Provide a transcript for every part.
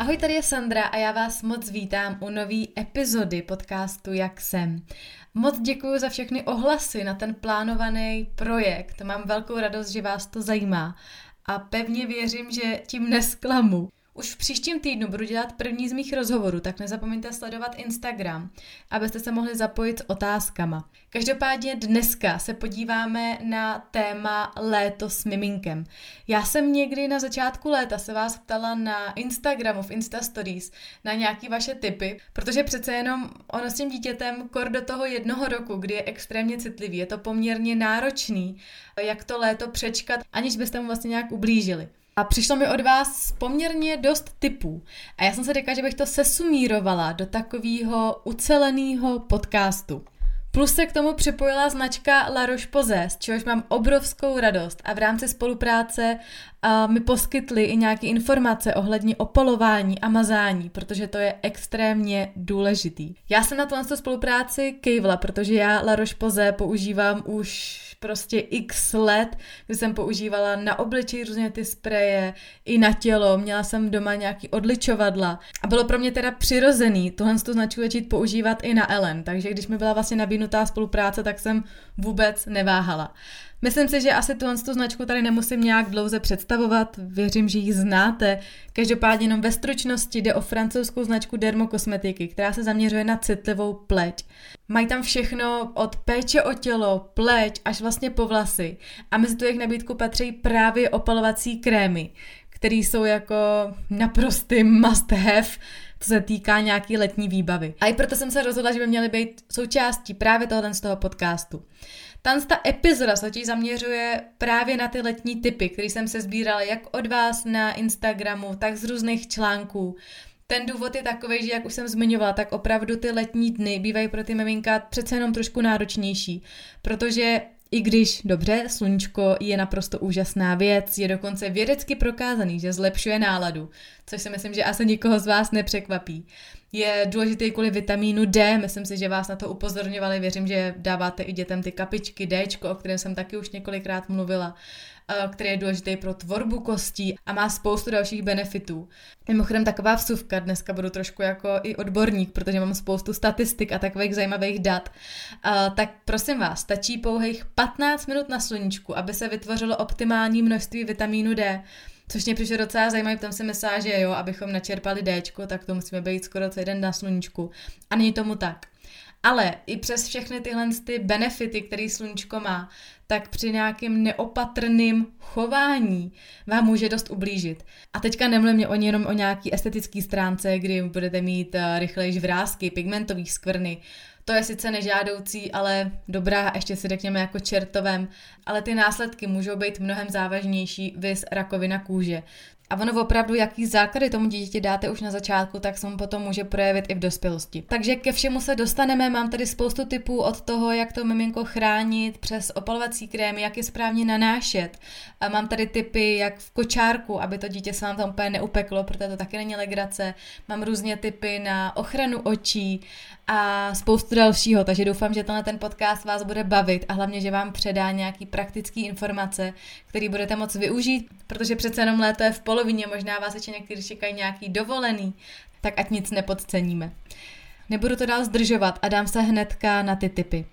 Ahoj, tady je Sandra a já vás moc vítám u nové epizody podcastu Jak jsem. Moc děkuji za všechny ohlasy na ten plánovaný projekt. Mám velkou radost, že vás to zajímá a pevně věřím, že tím nesklamu. Už v příštím týdnu budu dělat první z mých rozhovorů, tak nezapomeňte sledovat Instagram, abyste se mohli zapojit s otázkama. Každopádně dneska se podíváme na téma léto s miminkem. Já jsem někdy na začátku léta se vás ptala na Instagramu, v Insta Stories, na nějaký vaše tipy, protože přece jenom ono s tím dítětem kor do toho jednoho roku, kdy je extrémně citlivý, je to poměrně náročný, jak to léto přečkat, aniž byste mu vlastně nějak ublížili. A přišlo mi od vás poměrně dost typů. A já jsem se řekla, že bych to sesumírovala do takového uceleného podcastu. Plus se k tomu připojila značka La Roche-Posay, z čehož mám obrovskou radost a v rámci spolupráce uh, mi poskytli i nějaké informace ohledně opalování a mazání, protože to je extrémně důležitý. Já jsem na tuhle spolupráci kejvla, protože já La Roche-Posay používám už prostě x let, kdy jsem používala na obličej různě ty spreje, i na tělo, měla jsem doma nějaký odličovadla a bylo pro mě teda přirozený tuhle tu značku začít používat i na Ellen, takže když mi byla vlastně nabídnutá spolupráce, tak jsem vůbec neváhala. Myslím si, že asi tuhle tu značku tady nemusím nějak dlouze představovat, věřím, že ji znáte. Každopádně jenom ve stručnosti jde o francouzskou značku dermokosmetiky, která se zaměřuje na citlivou pleť. Mají tam všechno od péče o tělo, pleť až vlastně po vlasy. A mezi tu jejich nabídku patří právě opalovací krémy, které jsou jako naprostý must have, co se týká nějaký letní výbavy. A i proto jsem se rozhodla, že by měly být součástí právě tohoto z toho podcastu. Tam ta epizoda se totiž zaměřuje právě na ty letní typy, které jsem se sbírala jak od vás na Instagramu, tak z různých článků. Ten důvod je takový, že jak už jsem zmiňovala, tak opravdu ty letní dny bývají pro ty miminka přece jenom trošku náročnější, protože i když, dobře, sluníčko je naprosto úžasná věc, je dokonce vědecky prokázaný, že zlepšuje náladu, což si myslím, že asi nikoho z vás nepřekvapí. Je důležitý kvůli vitamínu D, myslím si, že vás na to upozorňovali, věřím, že dáváte i dětem ty kapičky D, o kterém jsem taky už několikrát mluvila. Eh, který je důležitý pro tvorbu kostí a má spoustu dalších benefitů. Mimochodem taková vsuvka, dneska budu trošku jako i odborník, protože mám spoustu statistik a takových zajímavých dat. Uh, tak prosím vás, stačí pouhých 15 minut na sluníčku, aby se vytvořilo optimální množství vitamínu D. Což mě přišlo docela zajímavé, tam si myslela, že jo, abychom načerpali D, tak to musíme být skoro celý den na sluníčku. A není tomu tak. Ale i přes všechny tyhle ty benefity, které sluníčko má, tak při nějakém neopatrným chování vám může dost ublížit. A teďka nemluvím o jenom o nějaký estetické stránce, kdy budete mít uh, rychlejší vrázky, pigmentový skvrny, to je sice nežádoucí, ale dobrá, ještě si řekněme jako čertovem, ale ty následky můžou být mnohem závažnější, vys rakovina kůže. A ono opravdu, jaký základy tomu dítěti dáte už na začátku, tak se mu potom může projevit i v dospělosti. Takže ke všemu se dostaneme, mám tady spoustu typů od toho, jak to miminko chránit přes opalovací krémy, jak je správně nanášet. A mám tady typy, jak v kočárku, aby to dítě se vám tam úplně neupeklo, protože to taky není legrace. Mám různě typy na ochranu očí a spoustu dalšího, takže doufám, že tenhle ten podcast vás bude bavit a hlavně, že vám předá nějaký praktický informace, který budete moct využít, protože přece jenom léto je v polovině, možná vás ještě někteří čekají nějaký dovolený, tak ať nic nepodceníme. Nebudu to dál zdržovat a dám se hnedka na ty typy.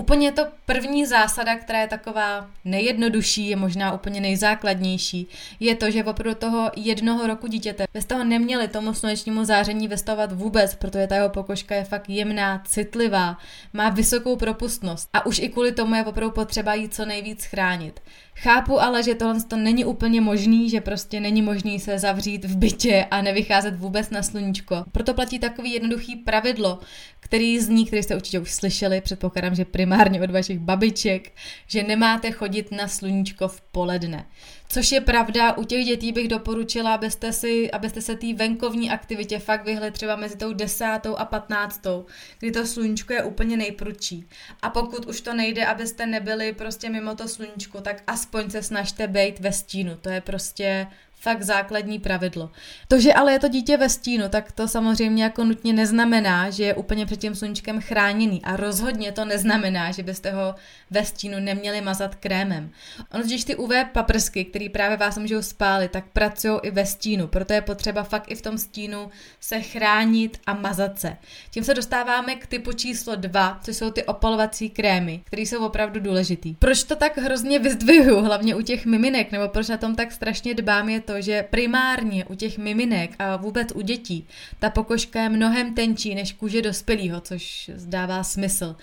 Úplně to první zásada, která je taková nejjednodušší, je možná úplně nejzákladnější, je to, že opravdu toho jednoho roku dítěte byste toho neměli tomu slunečnímu záření vystavovat vůbec, protože ta jeho pokožka je fakt jemná, citlivá, má vysokou propustnost a už i kvůli tomu je opravdu potřeba jí co nejvíc chránit. Chápu ale, že tohle to není úplně možný, že prostě není možný se zavřít v bytě a nevycházet vůbec na sluníčko. Proto platí takový jednoduchý pravidlo, který z ní, který jste určitě už slyšeli, předpokládám, že primárně od vašich babiček, že nemáte chodit na sluníčko v poledne. Což je pravda, u těch dětí bych doporučila, abyste, si, abyste se té venkovní aktivitě fakt vyhli třeba mezi tou desátou a patnáctou, kdy to sluníčko je úplně nejprudší. A pokud už to nejde, abyste nebyli prostě mimo to sluníčko, tak aspoň se snažte být ve stínu. To je prostě fakt základní pravidlo. To, že ale je to dítě ve stínu, tak to samozřejmě jako nutně neznamená, že je úplně před tím sluníčkem chráněný a rozhodně to neznamená, že byste ho ve stínu neměli mazat krémem. Ono když ty UV paprsky, které právě vás můžou spálit, tak pracují i ve stínu, proto je potřeba fakt i v tom stínu se chránit a mazat se. Tím se dostáváme k typu číslo 2, což jsou ty opalovací krémy, které jsou opravdu důležitý. Proč to tak hrozně vyzdvihuju, hlavně u těch miminek, nebo proč na tom tak strašně dbám, je to, že primárně u těch miminek a vůbec u dětí ta pokožka je mnohem tenčí než kůže dospělého, což zdává smysl.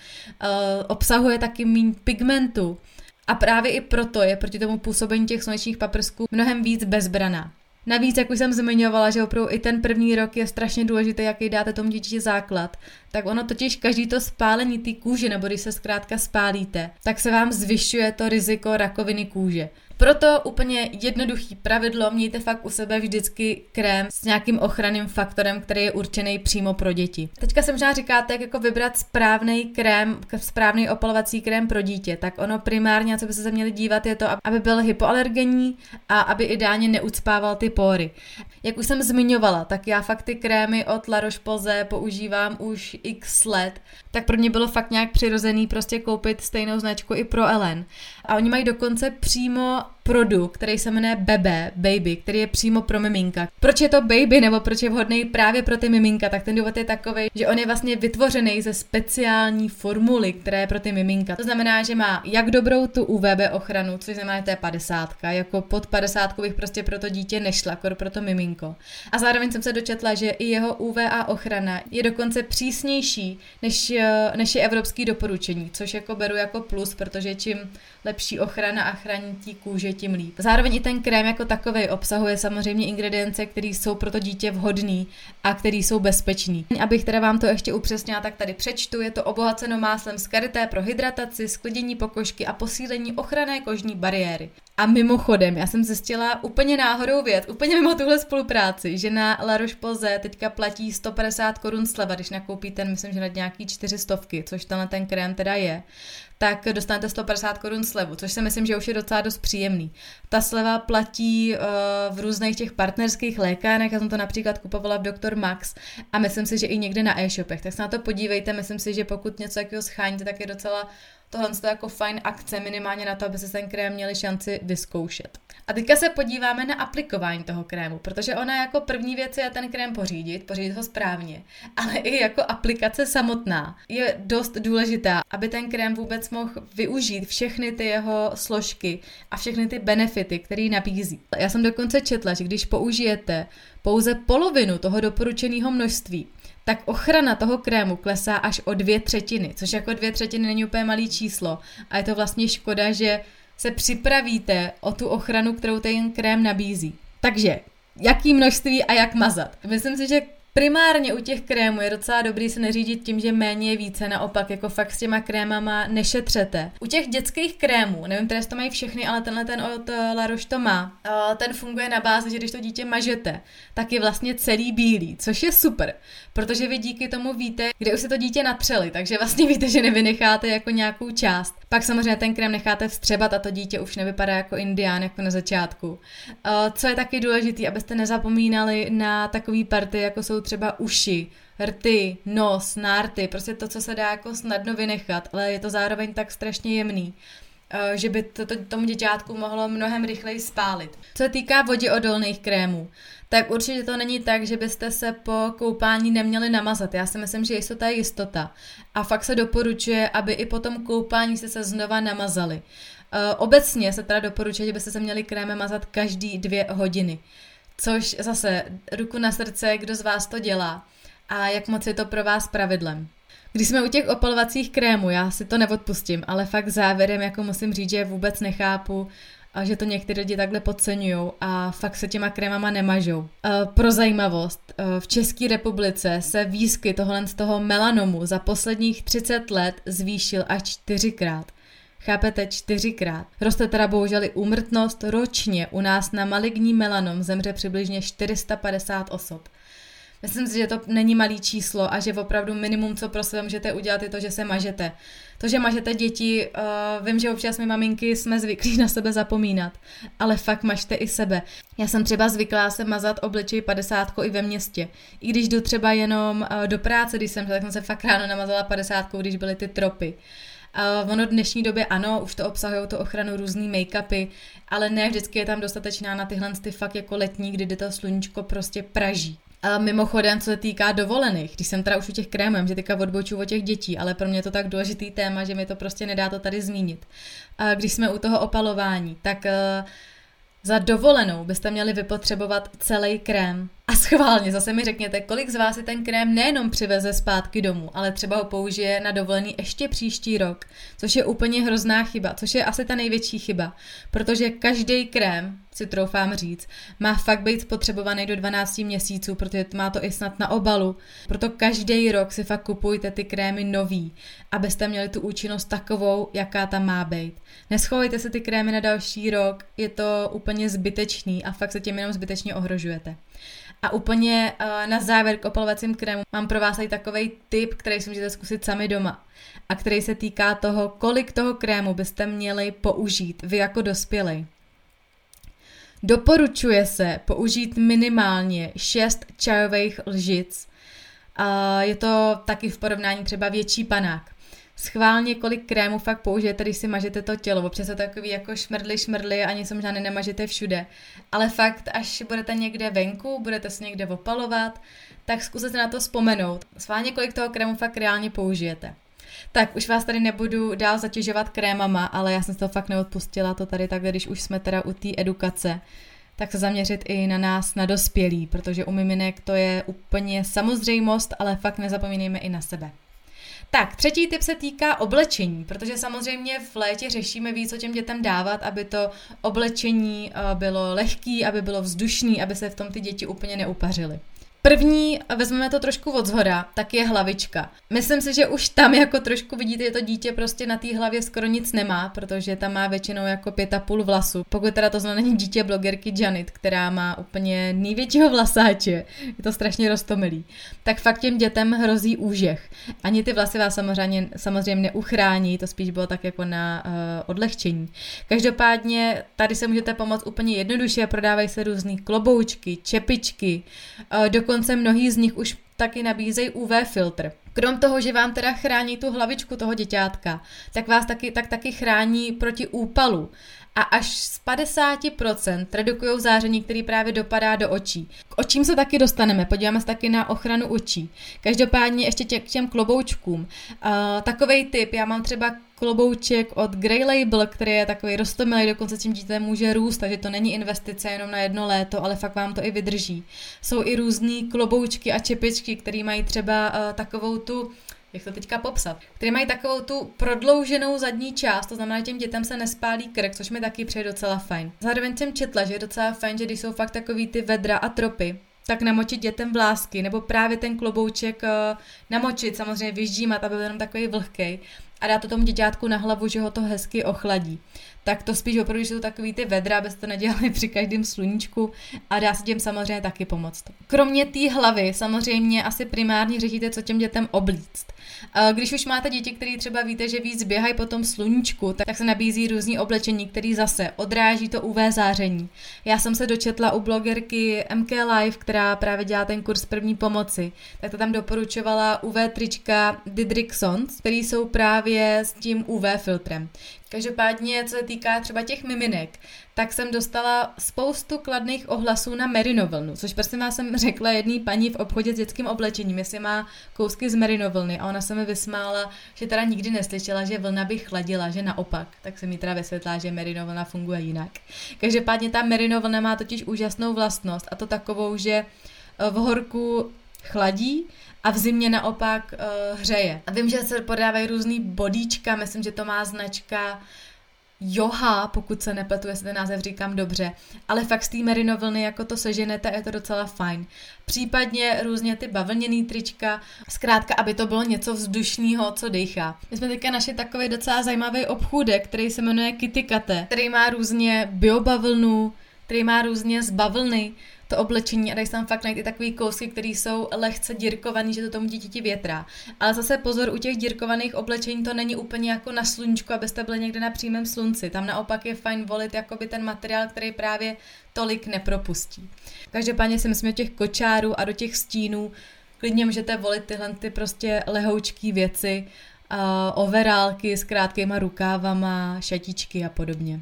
Uh, obsahuje taky méně pigmentu, a právě i proto je proti tomu působení těch slunečních paprsků mnohem víc bezbraná. Navíc, jak už jsem zmiňovala, že opravdu i ten první rok je strašně důležitý, jaký dáte tomu dítěti základ, tak ono totiž každý to spálení té kůže, nebo když se zkrátka spálíte, tak se vám zvyšuje to riziko rakoviny kůže. Proto úplně jednoduchý pravidlo, mějte fakt u sebe vždycky krém s nějakým ochranným faktorem, který je určený přímo pro děti. Teďka se možná říkáte, jak jako vybrat správný krém, správný opalovací krém pro dítě, tak ono primárně, co by se měli dívat, je to, aby byl hypoalergenní a aby ideálně neucpával ty pory. Jak už jsem zmiňovala, tak já fakt ty krémy od La Roche-Posay používám už x let, tak pro mě bylo fakt nějak přirozený prostě koupit stejnou značku i pro Ellen. A oni mají dokonce přímo produkt, který se jmenuje Bebe, Baby, který je přímo pro miminka. Proč je to baby nebo proč je vhodný právě pro ty miminka? Tak ten důvod je takový, že on je vlastně vytvořený ze speciální formuly, která je pro ty miminka. To znamená, že má jak dobrou tu UVB ochranu, což znamená, že to je 50, jako pod 50 bych prostě pro to dítě nešla, jako pro to miminko. A zároveň jsem se dočetla, že i jeho UVA ochrana je dokonce přísnější, než, eh, než je evropský doporučení, což jako beru jako plus, protože čím lepší ochrana a chránití kůže, tím líp. Zároveň i ten krém jako takový obsahuje samozřejmě ingredience, které jsou pro to dítě vhodný a které jsou bezpečný. Abych teda vám to ještě upřesnila, tak tady přečtu, je to obohaceno máslem z karité pro hydrataci, sklidění pokožky a posílení ochranné kožní bariéry. A mimochodem, já jsem zjistila úplně náhodou věc, úplně mimo tuhle spolupráci, že na La Roche-Posay teďka platí 150 korun sleva, když nakoupíte, myslím, že na nějaký 400, což tenhle ten krém teda je tak dostanete 150 korun slevu, což si myslím, že už je docela dost příjemný. Ta sleva platí uh, v různých těch partnerských lékárnách, já jsem to například kupovala v Dr. Max a myslím si, že i někde na e-shopech, tak se na to podívejte, myslím si, že pokud něco takového scháníte, tak je docela tohle je jako fajn akce, minimálně na to, aby se ten krém měli šanci vyzkoušet. A teďka se podíváme na aplikování toho krému, protože ona jako první věc je ten krém pořídit, pořídit ho správně, ale i jako aplikace samotná je dost důležitá, aby ten krém vůbec mohl využít všechny ty jeho složky a všechny ty benefity, které nabízí. Já jsem dokonce četla, že když použijete pouze polovinu toho doporučeného množství, tak ochrana toho krému klesá až o dvě třetiny, což jako dvě třetiny není úplně malý číslo. A je to vlastně škoda, že se připravíte o tu ochranu, kterou ten krém nabízí. Takže, jaký množství a jak mazat? Myslím si, že Primárně u těch krémů je docela dobrý se neřídit tím, že méně je více, naopak jako fakt s těma krémama nešetřete. U těch dětských krémů, nevím, které to mají všechny, ale tenhle ten od eh, La Roche to má, eh, ten funguje na bázi, že když to dítě mažete, tak je vlastně celý bílý, což je super, protože vy díky tomu víte, kde už se to dítě natřeli, takže vlastně víte, že nevynecháte jako nějakou část. Pak samozřejmě ten krém necháte vstřebat a to dítě už nevypadá jako indián, jako na začátku. Eh, co je taky důležité, abyste nezapomínali na takový party, jako jsou třeba uši, rty, nos, nárty, prostě to, co se dá jako snadno vynechat, ale je to zároveň tak strašně jemný eh, že by to, to tomu děťátku mohlo mnohem rychleji spálit. Co se týká voděodolných krémů, tak určitě to není tak, že byste se po koupání neměli namazat. Já si myslím, že jistota je jistota. A fakt se doporučuje, aby i po tom koupání jste se znova namazali. Uh, obecně se teda doporučuje, že byste se měli krémem mazat každý dvě hodiny. Což zase ruku na srdce, kdo z vás to dělá a jak moc je to pro vás pravidlem. Když jsme u těch opalovacích krémů, já si to neodpustím, ale fakt závěrem jako musím říct, že vůbec nechápu, a že to některé lidi takhle podceňují a fakt se těma krémama nemažou. E, pro zajímavost, e, v České republice se výskyt tohle z toho melanomu za posledních 30 let zvýšil až čtyřikrát. Chápete, čtyřikrát. Roste teda bohužel i úmrtnost ročně. U nás na maligní melanom zemře přibližně 450 osob. Myslím si, že to není malý číslo a že opravdu minimum, co pro sebe můžete udělat, je to, že se mažete. To, že mažete děti, uh, vím, že občas my maminky jsme zvyklí na sebe zapomínat, ale fakt mažte i sebe. Já jsem třeba zvyklá se mazat obličej 50 i ve městě. I když jdu třeba jenom uh, do práce, když jsem, tak jsem se fakt ráno namazala 50 když byly ty tropy. Uh, ono v dnešní době ano, už to obsahují tu ochranu různý make-upy, ale ne vždycky je tam dostatečná na tyhle ty fakt jako letní, kdy to sluníčko prostě praží. A mimochodem, co se týká dovolených, když jsem teda už u těch krémem, že teďka odboču o těch dětí, ale pro mě je to tak důležitý téma, že mi to prostě nedá to tady zmínit. A když jsme u toho opalování, tak uh, za dovolenou byste měli vypotřebovat celý krém. A schválně zase mi řekněte, kolik z vás si ten krém nejenom přiveze zpátky domů, ale třeba ho použije na dovolený ještě příští rok, což je úplně hrozná chyba, což je asi ta největší chyba, protože každý krém, si troufám říct, má fakt být spotřebovaný do 12 měsíců, protože má to i snad na obalu. Proto každý rok si fakt kupujte ty krémy nový, abyste měli tu účinnost takovou, jaká tam má být. Neschovejte si ty krémy na další rok, je to úplně zbytečný a fakt se tím jenom zbytečně ohrožujete. A úplně uh, na závěr k opalovacím krému mám pro vás i takový tip, který si můžete zkusit sami doma a který se týká toho, kolik toho krému byste měli použít vy jako dospělý. Doporučuje se použít minimálně 6 čajových lžic. Uh, je to taky v porovnání třeba větší panák schválně, kolik krému fakt použijete, když si mažete to tělo. Občas je to takový jako šmrdli, šmrdli, ani jsem žádný nemažete všude. Ale fakt, až budete někde venku, budete se někde opalovat, tak zkuste na to vzpomenout. Schválně, kolik toho krému fakt reálně použijete. Tak už vás tady nebudu dál zatěžovat krémama, ale já jsem to fakt neodpustila to tady takhle, když už jsme teda u té edukace, tak se zaměřit i na nás, na dospělí, protože u miminek to je úplně samozřejmost, ale fakt nezapomínejme i na sebe. Tak, třetí tip se týká oblečení, protože samozřejmě v létě řešíme víc, co těm dětem dávat, aby to oblečení eh, bylo lehký, aby bylo vzdušný, aby se v tom ty děti úplně neupařily. První, vezmeme to trošku od zhora, tak je hlavička. Myslím si, že už tam jako trošku vidíte, že to dítě prostě na té hlavě skoro nic nemá, protože tam má většinou jako pět a půl vlasu. Pokud teda to znamená dítě blogerky Janet, která má úplně největšího vlasáče, je to strašně roztomilý, tak fakt těm dětem hrozí úžeh. Ani ty vlasy vás samozřejmě, samozřejmě neuchrání, to spíš bylo tak jako na uh, odlehčení. Každopádně tady se můžete pomoct úplně jednoduše, prodávají se různé kloboučky, čepičky, uh, dokonce dokonce mnohý z nich už taky nabízejí UV filtr. Krom toho, že vám teda chrání tu hlavičku toho děťátka, tak vás taky, tak taky chrání proti úpalu a až z 50% redukují záření, který právě dopadá do očí. K očím se taky dostaneme, podíváme se taky na ochranu očí. Každopádně ještě tě, k těm kloboučkům. Uh, takovej typ, já mám třeba klobouček od Grey Label, který je takový rostomilý, dokonce tím dítětem může růst, takže to není investice jenom na jedno léto, ale fakt vám to i vydrží. Jsou i různý kloboučky a čepičky, které mají třeba uh, takovou tu jak to teďka popsat, které mají takovou tu prodlouženou zadní část, to znamená, že těm dětem se nespálí krk, což mi taky přijde docela fajn. Zároveň jsem četla, že je docela fajn, že když jsou fakt takový ty vedra a tropy, tak namočit dětem vlásky, nebo právě ten klobouček uh, namočit, samozřejmě vyždímat, aby byl jenom takový vlhký a dát to tomu děťátku na hlavu, že ho to hezky ochladí tak to spíš opravdu, jsou takový ty vedra, abyste to nedělali při každém sluníčku a dá se těm samozřejmě taky pomoct. Kromě té hlavy samozřejmě asi primárně řešíte, co těm dětem oblíct. Když už máte děti, které třeba víte, že víc běhají po tom sluníčku, tak se nabízí různý oblečení, který zase odráží to UV záření. Já jsem se dočetla u blogerky MK Live, která právě dělá ten kurz první pomoci, tak to tam doporučovala UV trička Didriksons, který jsou právě s tím UV filtrem. Každopádně, co se týká třeba těch miminek, tak jsem dostala spoustu kladných ohlasů na merinovlnu, což prostě vás jsem řekla jedný paní v obchodě s dětským oblečením, jestli má kousky z merinovlny a ona se mi vysmála, že teda nikdy neslyšela, že vlna by chladila, že naopak, tak se mi teda vysvětlá, že merinovlna funguje jinak. Každopádně ta merinovlna má totiž úžasnou vlastnost a to takovou, že v horku chladí a v zimě naopak uh, hřeje. A vím, že se podávají různý bodíčka, myslím, že to má značka Joha, pokud se nepletu, jestli ten název říkám dobře, ale fakt z té merinovlny jako to seženete, je to docela fajn. Případně různě ty bavlněný trička, zkrátka, aby to bylo něco vzdušného, co dechá. My jsme teďka našli takový docela zajímavý obchůdek, který se jmenuje Kitty Kate, který má různě biobavlnu, který má různě z bavlny, to oblečení a dají se tam fakt najít i takový kousky, které jsou lehce dírkovaný, že to tomu dítěti větrá. Ale zase pozor, u těch dírkovaných oblečení to není úplně jako na sluníčku, abyste byli někde na přímém slunci. Tam naopak je fajn volit jakoby ten materiál, který právě tolik nepropustí. Každopádně si myslím, že těch kočárů a do těch stínů klidně můžete volit tyhle ty prostě lehoučký věci, uh, overálky s krátkýma rukávama, šatičky a podobně.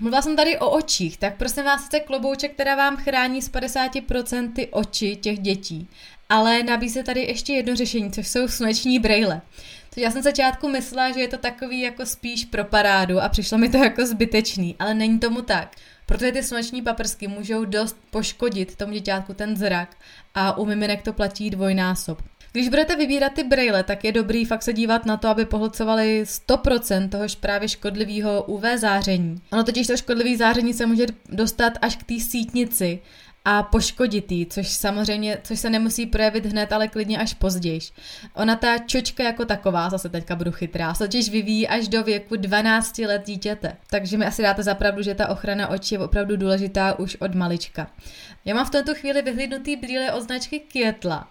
Mluvila jsem tady o očích, tak prosím vás, jste klobouček, která vám chrání z 50% ty oči těch dětí. Ale nabízí tady ještě jedno řešení, což jsou sluneční brejle. Což já jsem začátku myslela, že je to takový jako spíš pro parádu a přišlo mi to jako zbytečný, ale není tomu tak. Protože ty sluneční paprsky můžou dost poškodit tomu děťátku ten zrak a u miminek to platí dvojnásob. Když budete vybírat ty brejle, tak je dobrý fakt se dívat na to, aby pohlcovali 100% toho právě škodlivého UV záření. Ono totiž to škodlivé záření se může dostat až k té sítnici a poškoditý, což samozřejmě, což se nemusí projevit hned, ale klidně až později. Ona ta čočka jako taková, zase teďka budu chytrá, se totiž vyvíjí až do věku 12 let dítěte. Takže mi asi dáte zapravdu, že ta ochrana očí je opravdu důležitá už od malička. Já mám v této chvíli vyhlídnutý brýle od značky Kietla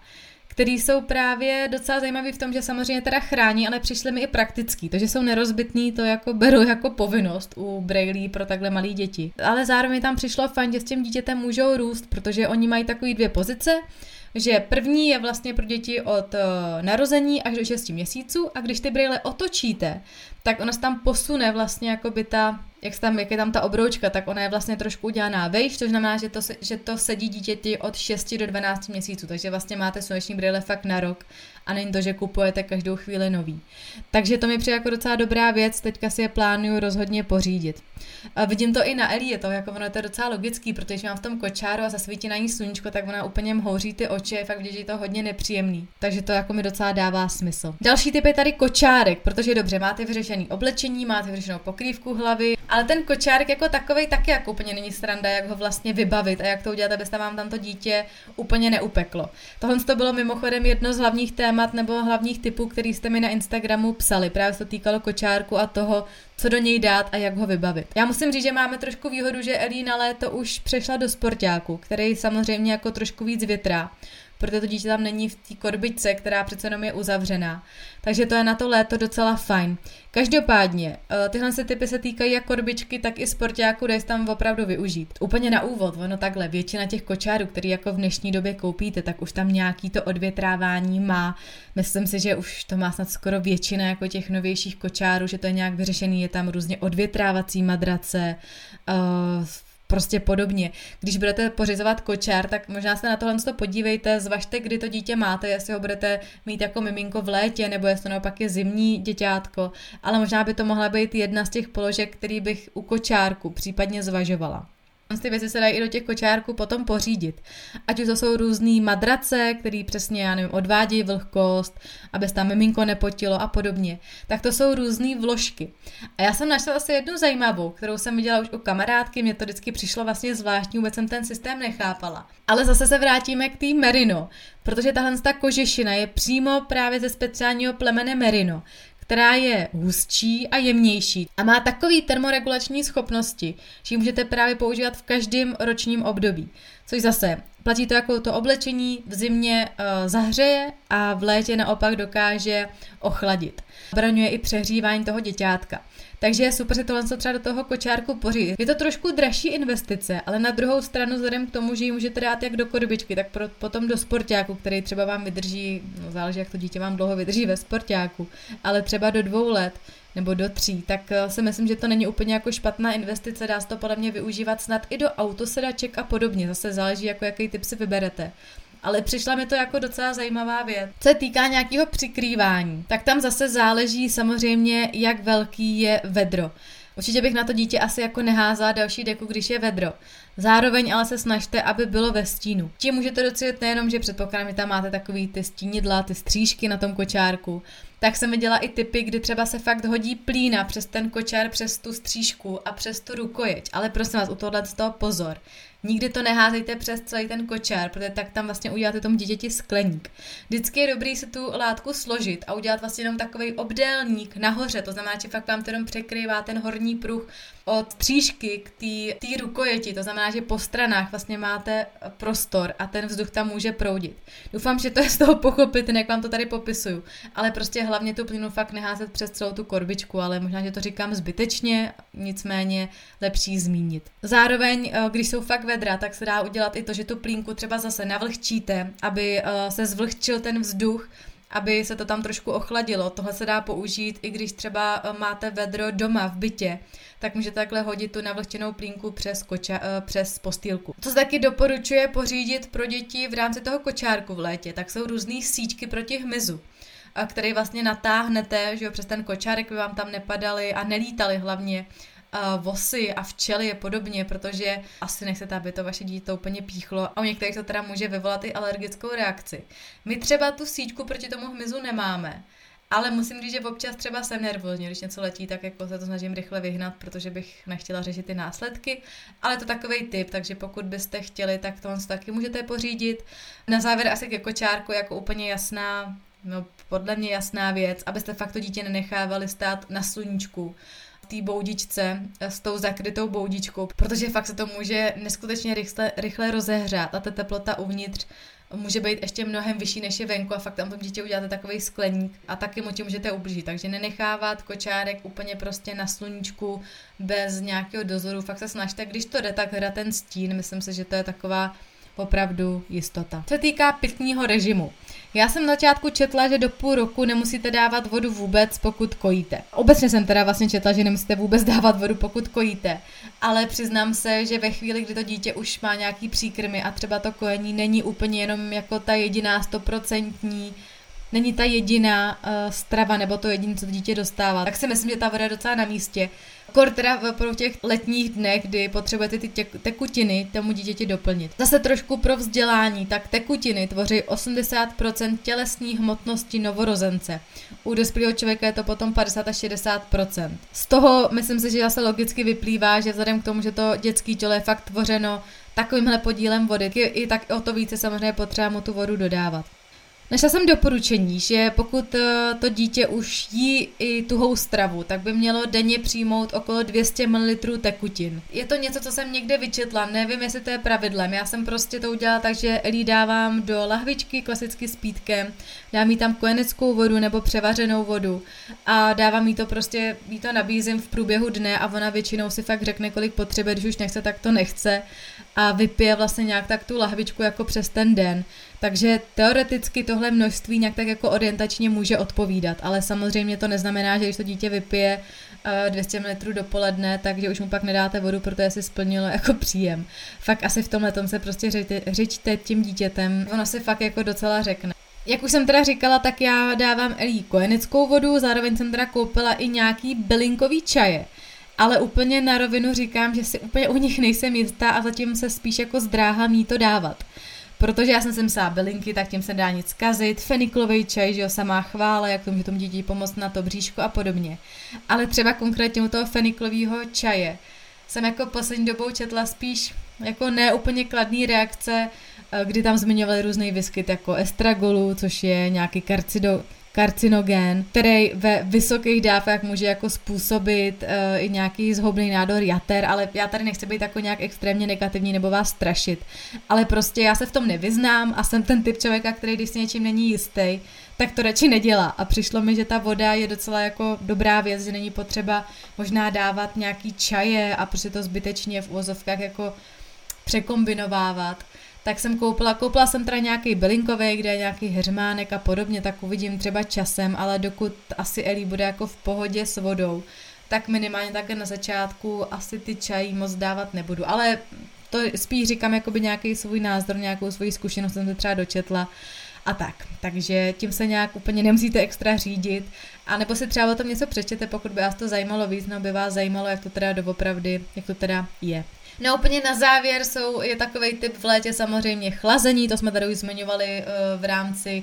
který jsou právě docela zajímavý v tom, že samozřejmě teda chrání, ale přišly mi i praktický, takže jsou nerozbitný, to jako beru jako povinnost u brailí pro takhle malé děti. Ale zároveň tam přišlo fajn, že s tím dítětem můžou růst, protože oni mají takový dvě pozice, že první je vlastně pro děti od uh, narození až do 6 měsíců a když ty brýle otočíte, tak ona se tam posune vlastně jako by ta, jak, tam, jak je tam ta obroučka, tak ona je vlastně trošku udělaná vejš, to znamená, že to, že to sedí dítěti od 6 do 12 měsíců, takže vlastně máte sluneční brýle fakt na rok a není to, že kupujete každou chvíli nový. Takže to mi přijde jako docela dobrá věc, teďka si je plánuju rozhodně pořídit. A vidím to i na Eli, je to jako ono je to docela logický, protože mám v tom kočáru a zasvítí na ní sluníčko, tak ona úplně mhouří ty oči, je fakt že je to hodně nepříjemný. Takže to jako mi docela dává smysl. Další typ je tady kočárek, protože dobře, máte vyřešený oblečení, máte vyřešenou pokrývku hlavy, ale ten kočárek jako takový taky jako úplně není stranda, jak ho vlastně vybavit a jak to udělat, abyste vám tam to dítě úplně neupeklo. Tohle to bylo mimochodem jedno z hlavních témat nebo hlavních typů, který jste mi na Instagramu psali. Právě se to týkalo kočárku a toho, co do něj dát a jak ho vybavit. Já musím říct, že máme trošku výhodu, že Elí na léto už přešla do sportáku, který samozřejmě jako trošku víc větrá protože to dítě tam není v té korbičce, která přece jenom je uzavřená. Takže to je na to léto docela fajn. Každopádně, eh, tyhle se typy se týkají jak korbičky, tak i sportáku, kde tam opravdu využít. Úplně na úvod, ono takhle, většina těch kočárů, který jako v dnešní době koupíte, tak už tam nějaký to odvětrávání má. Myslím si, že už to má snad skoro většina jako těch novějších kočárů, že to je nějak vyřešený, je tam různě odvětrávací madrace, uh, prostě podobně. Když budete pořizovat kočár, tak možná se na tohle podívejte, zvažte, kdy to dítě máte, jestli ho budete mít jako miminko v létě, nebo jestli to naopak je zimní děťátko, ale možná by to mohla být jedna z těch položek, který bych u kočárku případně zvažovala. Ty věci se dají i do těch kočárků potom pořídit. Ať už to jsou různé madrace, které přesně, já nevím, odvádějí vlhkost, aby se tam miminko nepotilo a podobně. Tak to jsou různé vložky. A já jsem našla asi jednu zajímavou, kterou jsem viděla už u kamarádky, mě to vždycky přišlo vlastně zvláštní, vůbec jsem ten systém nechápala. Ale zase se vrátíme k té merino, protože tahle ta kožešina je přímo právě ze speciálního plemene merino, která je hustší a jemnější a má takový termoregulační schopnosti, že ji můžete právě používat v každém ročním období. Což zase platí to jako to oblečení v zimě uh, zahřeje a v létě naopak dokáže ochladit. Braňuje i přehřívání toho děťátka. Takže je super si tohle třeba do toho kočárku pořídit. Je to trošku dražší investice, ale na druhou stranu vzhledem k tomu, že ji můžete dát jak do korbičky, tak pro, potom do sportáku, který třeba vám vydrží, no záleží, jak to dítě vám dlouho vydrží ve sportáku, ale třeba do dvou let, nebo do tří, tak eh, si myslím, že to není úplně jako špatná investice, dá se to podle mě využívat snad i do autosedaček a podobně, zase záleží, jako jaký typ si vyberete ale přišla mi to jako docela zajímavá věc. Co se týká nějakého přikrývání, tak tam zase záleží samozřejmě, jak velký je vedro. Určitě bych na to dítě asi jako neházala další deku, když je vedro. Zároveň ale se snažte, aby bylo ve stínu. Tím můžete docílit nejenom, že předpokládám, že tam máte takový ty stínidla, ty střížky na tom kočárku, tak jsem viděla i typy, kdy třeba se fakt hodí plína přes ten kočár, přes tu střížku a přes tu rukojeť. Ale prosím vás, u tohle z toho pozor. Nikdy to neházejte přes celý ten kočár, protože tak tam vlastně uděláte tomu dítěti skleník. Vždycky je dobrý si tu látku složit a udělat vlastně jenom takový obdélník nahoře, to znamená, že fakt vám to jenom překrývá ten horní pruh od střížky k té rukojeti, to znamená, že po stranách vlastně máte prostor a ten vzduch tam může proudit. Doufám, že to je z toho pochopit, jak vám to tady popisuju, ale prostě hlavně tu plynu fakt neházet přes celou tu korbičku, ale možná, že to říkám zbytečně, nicméně lepší zmínit. Zároveň, eh, když jsou fakt vedra, tak se dá udělat i to, že tu plínku třeba zase navlhčíte, aby eh, se zvlhčil ten vzduch, aby se to tam trošku ochladilo. Tohle se dá použít, i když třeba eh, máte vedro doma v bytě, tak můžete takhle hodit tu navlhčenou plínku přes, koča, uh, přes postýlku. Co se taky doporučuje pořídit pro děti v rámci toho kočárku v létě, tak jsou různé síťky proti hmyzu který vlastně natáhnete, že jo, přes ten kočárek by vám tam nepadaly a nelítaly hlavně uh, vosy a včely a podobně, protože asi nechcete, aby to vaše dítě úplně píchlo a u některých to teda může vyvolat i alergickou reakci. My třeba tu síťku proti tomu hmyzu nemáme, ale musím říct, že občas třeba jsem nervózní, když něco letí, tak jako se to snažím rychle vyhnat, protože bych nechtěla řešit ty následky. Ale to takový tip, takže pokud byste chtěli, tak to taky můžete pořídit. Na závěr asi ke kočárku jako úplně jasná, no podle mě jasná věc, abyste fakt to dítě nenechávali stát na sluníčku té boudičce s tou zakrytou boudičkou, protože fakt se to může neskutečně rychle, rychle rozehřát a ta teplota uvnitř může být ještě mnohem vyšší než je venku a fakt tam tom dítě uděláte takový skleník a taky mu tím můžete ublížit. Takže nenechávat kočárek úplně prostě na sluníčku bez nějakého dozoru. Fakt se snažte, když to jde, tak hra ten stín. Myslím si, že to je taková opravdu jistota. Co se týká pitního režimu. Já jsem na začátku četla, že do půl roku nemusíte dávat vodu vůbec, pokud kojíte. Obecně jsem teda vlastně četla, že nemusíte vůbec dávat vodu, pokud kojíte. Ale přiznám se, že ve chvíli, kdy to dítě už má nějaký příkrmy a třeba to kojení není úplně jenom jako ta jediná stoprocentní není ta jediná uh, strava nebo to jediné, co dítě dostává, tak si myslím, že ta voda je docela na místě. Kor teda v těch letních dnech, kdy potřebujete ty tekutiny tomu dítěti doplnit. Zase trošku pro vzdělání, tak tekutiny tvoří 80% tělesní hmotnosti novorozence. U dospělého člověka je to potom 50 až 60%. Z toho myslím si, že zase logicky vyplývá, že vzhledem k tomu, že to dětské tělo je fakt tvořeno takovýmhle podílem vody, i tak o to více samozřejmě potřeba mu tu vodu dodávat. Našla jsem doporučení, že pokud eh, to dítě už jí i tuhou stravu, tak by mělo denně přijmout okolo 200 ml tekutin. Je to něco, co jsem někde vyčetla, nevím, jestli to je pravidlem. Já jsem prostě to udělala tak, že Elí dávám do lahvičky klasicky s pítkem, dám jí tam kojeneckou vodu nebo převařenou vodu a dávám jí to prostě, jí to nabízím v průběhu dne a ona většinou si fakt řekne, kolik potřebuje, když už nechce, tak to nechce a vypije vlastně nějak tak tu lahvičku jako přes ten den. Takže teoreticky tohle množství nějak tak jako orientačně může odpovídat, ale samozřejmě to neznamená, že když to dítě vypije 200 ml dopoledne, takže už mu pak nedáte vodu, protože si splnilo jako příjem. Fakt asi v tomhle tom se prostě řeďte tím dítětem, ono si fakt jako docela řekne. Jak už jsem teda říkala, tak já dávám Elí kojeneckou vodu, zároveň jsem teda koupila i nějaký bylinkový čaje. Ale úplně na rovinu říkám, že si úplně u nich nejsem jistá a zatím se spíš jako zdráhám jí to dávat. Protože já jsem sem psala bylinky, tak tím se dá nic kazit, feniklový čaj, že jo, samá chvála, jak to může tomu dítě pomoct na to bříško a podobně. Ale třeba konkrétně u toho feniklového čaje jsem jako poslední dobou četla spíš jako neúplně kladný reakce, eh, kdy tam zmiňovali různý vyskyt jako estragolu, což je nějaký karcido, karcinogen, který ve vysokých dávkách může jako způsobit uh, i nějaký zhoubný nádor jater, ale já tady nechci být jako nějak extrémně negativní nebo vás strašit. Ale prostě já se v tom nevyznám a jsem ten typ člověka, který když si něčím není jistý, tak to radši nedělá. A přišlo mi, že ta voda je docela jako dobrá věc, že není potřeba možná dávat nějaký čaje a prostě to zbytečně v uvozovkách jako překombinovávat tak jsem koupila, koupila jsem teda nějaký bylinkový, kde je nějaký heřmánek a podobně, tak uvidím třeba časem, ale dokud asi Elí bude jako v pohodě s vodou, tak minimálně také na začátku asi ty čají moc dávat nebudu, ale to spíš říkám jakoby nějaký svůj názor, nějakou svoji zkušenost jsem se třeba dočetla a tak. Takže tím se nějak úplně nemusíte extra řídit. A nebo si třeba o tom něco přečtěte, pokud by vás to zajímalo víc, nebo by vás zajímalo, jak to teda doopravdy, jak to teda je. No úplně na závěr jsou, je takový typ v létě samozřejmě chlazení, to jsme tady už zmiňovali uh, v rámci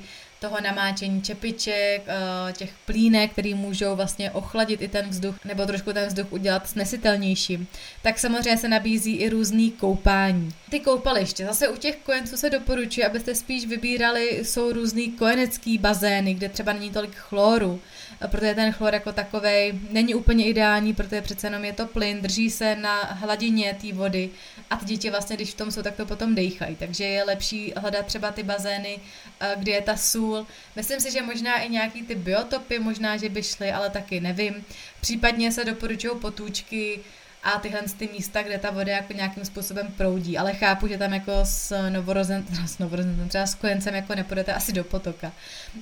toho namáčení čepiček, eh, těch plínek, který můžou vlastně ochladit i ten vzduch, nebo trošku ten vzduch udělat snesitelnějším. Tak samozřejmě se nabízí i různý koupání. Ty koupaliště, zase u těch kojenců se doporučuje, abyste spíš vybírali, jsou různý kojenecký bazény, kde třeba není tolik chloru, protože ten chlor jako takový není úplně ideální, protože přece jenom je to plyn, drží se na hladině té vody a ty děti vlastně, když v tom jsou, tak to potom dejchají. Takže je lepší hledat třeba ty bazény, eh, kde je ta sůl. Myslím si, že možná i nějaký ty biotopy, možná, že by šly, ale taky nevím. Případně se doporučují potůčky, a tyhle ty místa, kde ta voda jako nějakým způsobem proudí, ale chápu, že tam jako s novorozencem, s třeba s kojencem jako nepůjdete asi do potoka.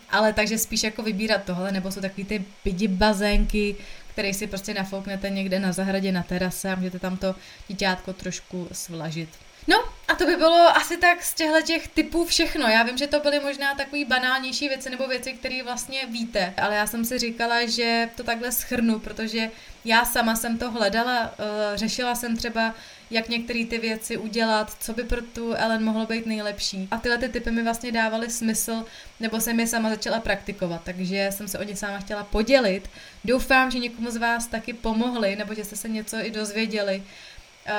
Ale takže spíš jako vybírat tohle, nebo jsou takový ty pidi bazénky, který si prostě nafouknete někde na zahradě, na terase a můžete tam to dítětko trošku svlažit. No a to by bylo asi tak z těchto těch typů všechno. Já vím, že to byly možná takové banálnější věci nebo věci, které vlastně víte, ale já jsem si říkala, že to takhle schrnu, protože já sama jsem to hledala, uh, řešila jsem třeba, jak některé ty věci udělat, co by pro tu Ellen mohlo být nejlepší. A tyhle ty typy mi vlastně dávaly smysl, nebo jsem je sama začala praktikovat, takže jsem se o ně sama chtěla podělit. Doufám, že někomu z vás taky pomohli, nebo že jste se něco i dozvěděli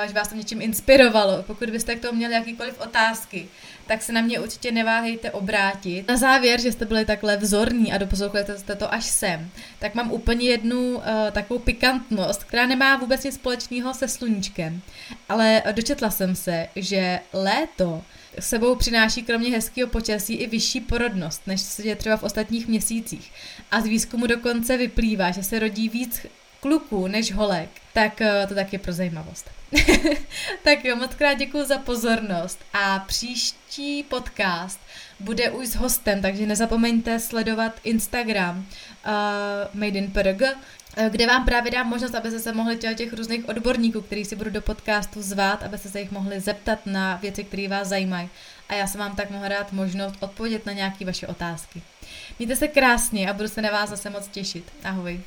že vás to něčím inspirovalo. Pokud byste k tomu měli jakýkoliv otázky, tak se na mě určitě neváhejte obrátit. Na závěr, že jste byli takhle vzorní a doposlouchali jste to až sem, tak mám úplně jednu uh, takovou pikantnost, která nemá vůbec nic společného se sluníčkem. Ale dočetla jsem se, že léto sebou přináší kromě hezkého počasí i vyšší porodnost, než se je třeba v ostatních měsících. A z výzkumu dokonce vyplývá, že se rodí víc kluků než holek, tak uh, to taky pro zajímavost. tak jo, moc krát děkuji za pozornost a příští podcast bude už s hostem, takže nezapomeňte sledovat Instagram uh, Made in PRG, uh, kde vám právě dám možnost, abyste se mohli těch, těch různých odborníků, který si budu do podcastu zvát, abyste se jich mohli zeptat na věci, které vás zajímají. A já jsem vám tak mohla dát možnost odpovědět na nějaké vaše otázky. Mějte se krásně a budu se na vás zase moc těšit. Ahoj.